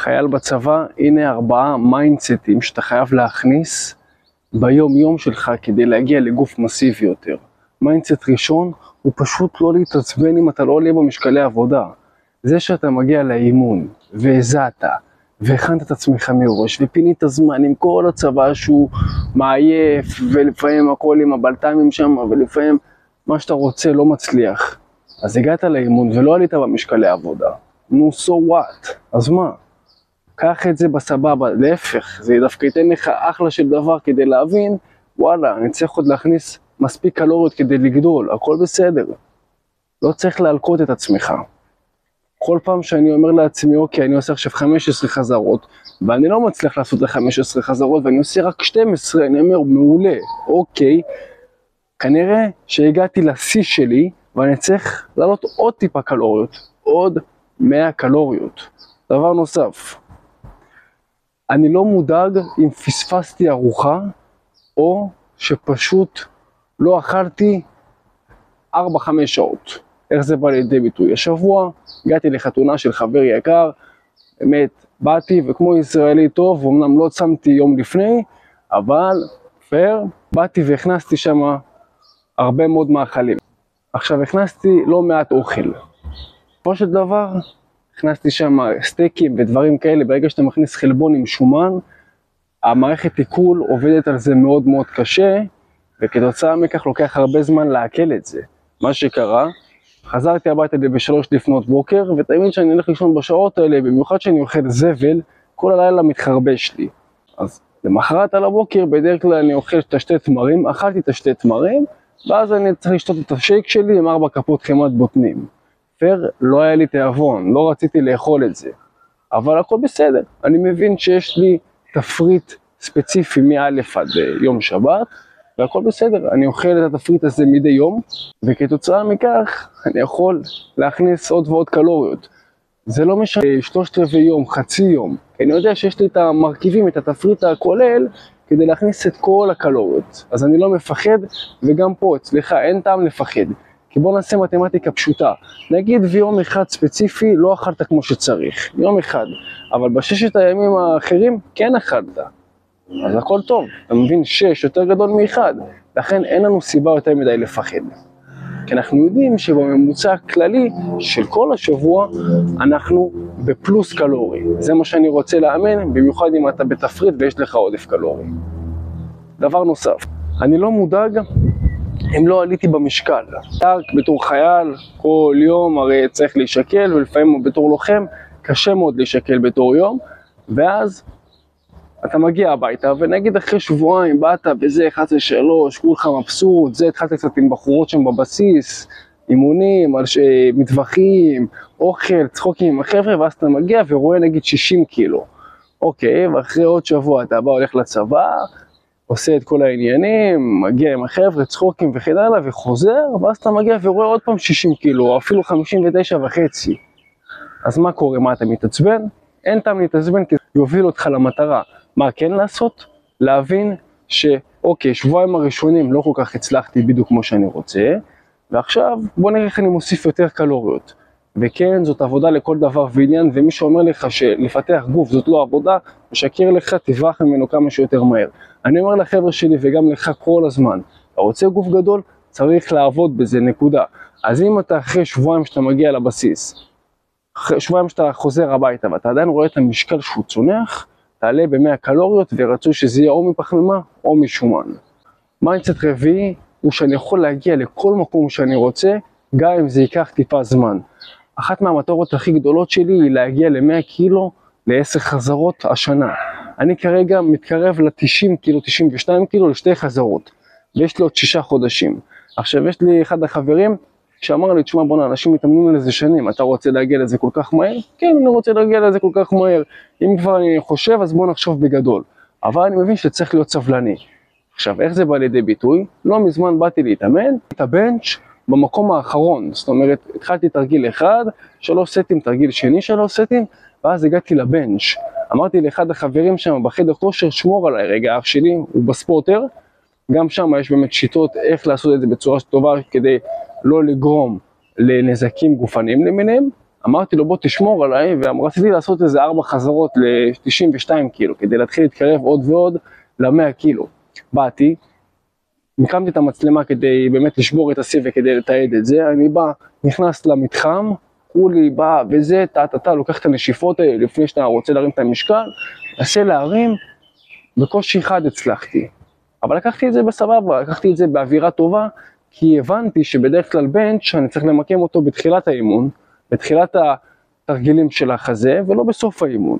חייל בצבא, הנה ארבעה מיינדסטים שאתה חייב להכניס ביום יום שלך כדי להגיע לגוף מסיבי יותר. mindset ראשון הוא פשוט לא להתעצבן אם אתה לא עולה במשקלי עבודה. זה שאתה מגיע לאימון והזעת והכנת את עצמך מראש ופינית זמן עם כל הצבא שהוא מעייף ולפעמים הכל עם הבלת"מים שם ולפעמים מה שאתה רוצה לא מצליח. אז הגעת לאימון ולא עלית במשקלי עבודה. נו, so what? אז מה? קח את זה בסבבה, להפך, זה דווקא ייתן לך אחלה של דבר כדי להבין, וואלה, אני צריך עוד להכניס מספיק קלוריות כדי לגדול, הכל בסדר. לא צריך להלקות את עצמך. כל פעם שאני אומר לעצמי, אוקיי, אני עושה עכשיו 15 חזרות, ואני לא מצליח לעשות ל-15 חזרות, ואני עושה רק 12, אני אומר, מעולה, אוקיי, כנראה שהגעתי לשיא שלי, ואני צריך לעלות עוד טיפה קלוריות, עוד 100 קלוריות. דבר נוסף, אני לא מודאג אם פספסתי ארוחה, או שפשוט לא אכלתי 4-5 שעות. איך זה בא לידי ביטוי? השבוע הגעתי לחתונה של חבר יקר, באמת, באתי וכמו ישראלי טוב, אמנם לא צמתי יום לפני, אבל פייר, באתי והכנסתי שם הרבה מאוד מאכלים. עכשיו הכנסתי לא מעט אוכל. בסופו של דבר, הכנסתי שם סטייקים ודברים כאלה, ברגע שאתה מכניס חלבון עם שומן, המערכת עיכול עובדת על זה מאוד מאוד קשה, וכתוצאה מכך לוקח הרבה זמן לעכל את זה. מה שקרה, חזרתי הביתה בשלוש לפנות בוקר, ותמיד כשאני הולך לישון בשעות האלה, במיוחד כשאני אוכל זבל, כל הלילה מתחרבש לי. אז למחרת על הבוקר, בדרך כלל אני אוכל את השתי תמרים, אכלתי את השתי תמרים, ואז אני צריך לשתות את השייק שלי עם ארבע כפות חמת בוטנים. פייר, לא היה לי תיאבון, לא רציתי לאכול את זה. אבל הכל בסדר, אני מבין שיש לי תפריט ספציפי מא' עד אה, יום שבת, והכל בסדר, אני אוכל את התפריט הזה מדי יום, וכתוצאה מכך אני יכול להכניס עוד ועוד קלוריות. זה לא משנה שלושת רבעי יום, חצי יום, כי אני יודע שיש לי את המרכיבים, את התפריט הכולל, כדי להכניס את כל הקלוריות. אז אני לא מפחד, וגם פה אצלך אין טעם לפחד. כי בוא נעשה מתמטיקה פשוטה. נגיד ויום אחד ספציפי לא אכלת כמו שצריך, יום אחד, אבל בששת הימים האחרים כן אכלת. אז הכל טוב, אתה מבין? שש יותר גדול מאחד, לכן אין לנו סיבה יותר מדי לפחד. כי אנחנו יודעים שבממוצע הכללי של כל השבוע אנחנו בפלוס קלורי. זה מה שאני רוצה לאמן, במיוחד אם אתה בתפריט ויש לך עודף קלורי. דבר נוסף, אני לא מודאג אם לא עליתי במשקל. בתור חייל, כל יום הרי צריך להישקל, ולפעמים בתור לוחם קשה מאוד להישקל בתור יום, ואז אתה מגיע הביתה, ונגיד אחרי שבועיים באת בזה 11-3, כולך מבסוט, זה התחלת קצת עם בחורות שם בבסיס, אימונים, ש... מטווחים, אוכל, צחוקים עם החבר'ה, ואז אתה מגיע ורואה נגיד 60 קילו. אוקיי, ואחרי עוד שבוע אתה בא, הולך לצבא, עושה את כל העניינים, מגיע עם החבר'ה, צחוקים וכן הלאה, וחוזר, ואז אתה מגיע ורואה עוד פעם 60 קילו, או אפילו 59 וחצי. אז מה קורה? מה, אתה מתעצבן? אין טעם להתעצבן כי זה יוביל אותך למטרה. מה כן לעשות? להבין שאוקיי, שבועיים הראשונים לא כל כך הצלחתי בדיוק כמו שאני רוצה, ועכשיו בוא נראה איך אני מוסיף יותר קלוריות. וכן, זאת עבודה לכל דבר ועניין, ומי שאומר לך שלפתח גוף זאת לא עבודה, משקר לך, תברח ממנו כמה שיותר מהר. אני אומר לחבר'ה שלי וגם לך כל הזמן, אתה רוצה גוף גדול? צריך לעבוד בזה, נקודה. אז אם אתה אחרי שבועיים שאתה מגיע לבסיס, אחרי שבועיים שאתה חוזר הביתה ואתה עדיין רואה את המשקל שהוא צונח, תעלה ב-100 קלוריות ורצוי שזה יהיה או מפחמימה או משומן. mindset רביעי הוא שאני יכול להגיע לכל מקום שאני רוצה, גם אם זה ייקח טיפה זמן. אחת מהמטרות הכי גדולות שלי היא להגיע ל-100 קילו ל-10 חזרות השנה. אני כרגע מתקרב ל-90 קילו, 92 קילו לשתי חזרות, ויש לי עוד שישה חודשים. עכשיו יש לי אחד החברים שאמר לי, תשמע בואנה, אנשים מתאמנים על איזה שנים, אתה רוצה להגיע לזה כל כך מהר? כן, אני רוצה להגיע לזה כל כך מהר. אם כבר אני חושב, אז בוא נחשוב בגדול. אבל אני מבין שצריך להיות סבלני. עכשיו, איך זה בא לידי ביטוי? לא מזמן באתי להתאמן, את הבנץ' במקום האחרון. זאת אומרת, התחלתי תרגיל אחד, שלוש סטים, תרגיל שני שלוש סטים, ואז הגעתי לבנץ'. אמרתי לאחד החברים שם בחדר כושר, שמור עליי רגע, אח שלי, הוא בספורטר. גם שם יש באמת שיטות איך לעשות את זה בצורה טובה כדי לא לגרום לנזקים גופניים למיניהם, אמרתי לו בוא תשמור עליי, ורציתי לעשות איזה ארבע חזרות ל-92 קילו, כדי להתחיל להתקרב עוד ועוד ל-100 קילו. באתי, הקמתי את המצלמה כדי באמת לשבור את השיא וכדי לתעד את זה, אני בא, נכנס למתחם, כולי בא וזה, טה טה טה, לוקח את הנשיפות האלה לפני שאתה רוצה להרים את המשקל, נסה להרים, בקושי אחד הצלחתי. אבל לקחתי את זה בסבבה, לקחתי את זה באווירה טובה, כי הבנתי שבדרך כלל בנץ' אני צריך למקם אותו בתחילת האימון, בתחילת התרגילים של החזה, ולא בסוף האימון.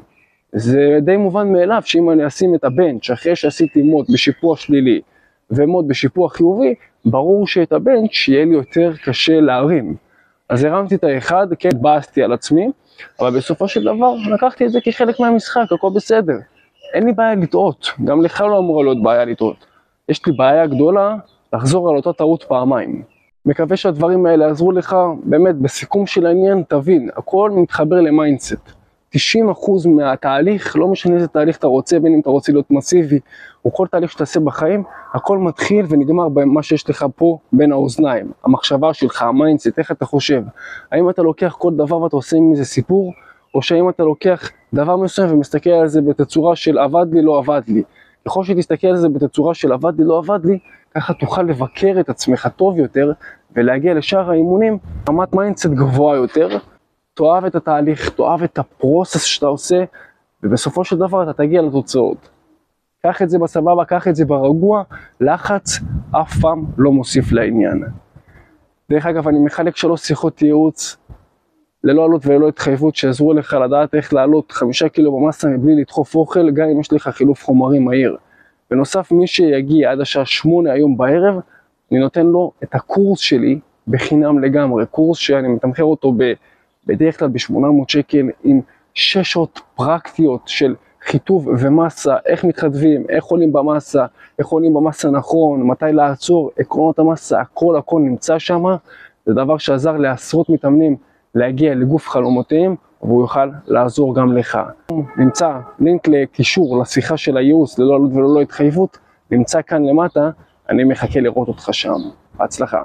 זה די מובן מאליו שאם אני אשים את הבנץ' אחרי שעשיתי מוט בשיפוע שלילי ומוט בשיפוע חיובי, ברור שאת הבנץ' יהיה לי יותר קשה להרים. אז הרמתי את האחד, כן, התבאסתי על עצמי, אבל בסופו של דבר לקחתי את זה כחלק מהמשחק, הכל בסדר. אין לי בעיה לטעות, גם לך לא אמורה להיות בעיה לטעות. יש לי בעיה גדולה לחזור על אותה טעות פעמיים. מקווה שהדברים האלה יעזרו לך, באמת, בסיכום של העניין, תבין, הכל מתחבר ל mindset. 90% מהתהליך, לא משנה איזה תהליך אתה רוצה, בין אם אתה רוצה להיות מסיבי, או כל תהליך שתעשה בחיים, הכל מתחיל ונגמר במה שיש לך פה בין האוזניים. המחשבה שלך, ה mindset, איך אתה חושב. האם אתה לוקח כל דבר ואתה עושה מזה סיפור, או שהאם אתה לוקח דבר מסוים ומסתכל על זה בתצורה של עבד לי, לא עבד לי. ככל שתסתכל על זה בתצורה של עבד לי, לא עבד לי, ככה תוכל לבקר את עצמך טוב יותר ולהגיע לשאר האימונים רמת mindset גבוהה יותר. תאהב את התהליך, תאהב את ה process שאתה עושה, ובסופו של דבר אתה תגיע לתוצאות. קח את זה בסבבה, קח את זה ברגוע, לחץ אף פעם לא מוסיף לעניין. דרך אגב, אני מחלק שלוש שיחות ייעוץ ללא עלות וללא התחייבות שיעזרו לך לדעת איך לעלות חמישה קילו במסה מבלי לדחוף אוכל, גם אם יש לך חילוף חומרים מהיר. בנוסף, מי שיגיע עד השעה שמונה היום בערב, אני נותן לו את הקורס שלי בחינם לגמרי, קורס שאני מתמחר אותו ב, בדרך כלל ב-800 שקל עם שש שעות פרקטיות של חיטוב ומסה, איך מתחתבים, איך עולים במסה, איך עולים במסה נכון, מתי לעצור, עקרונות המסה, הכל הכל נמצא שם, זה דבר שעזר לעשרות מתאמנים להגיע לגוף חלומותיהם, והוא יוכל לעזור גם לך. נמצא לינק לקישור לשיחה של הייעוץ ללא עלות וללא התחייבות, נמצא כאן למטה, אני מחכה לראות אותך שם. בהצלחה.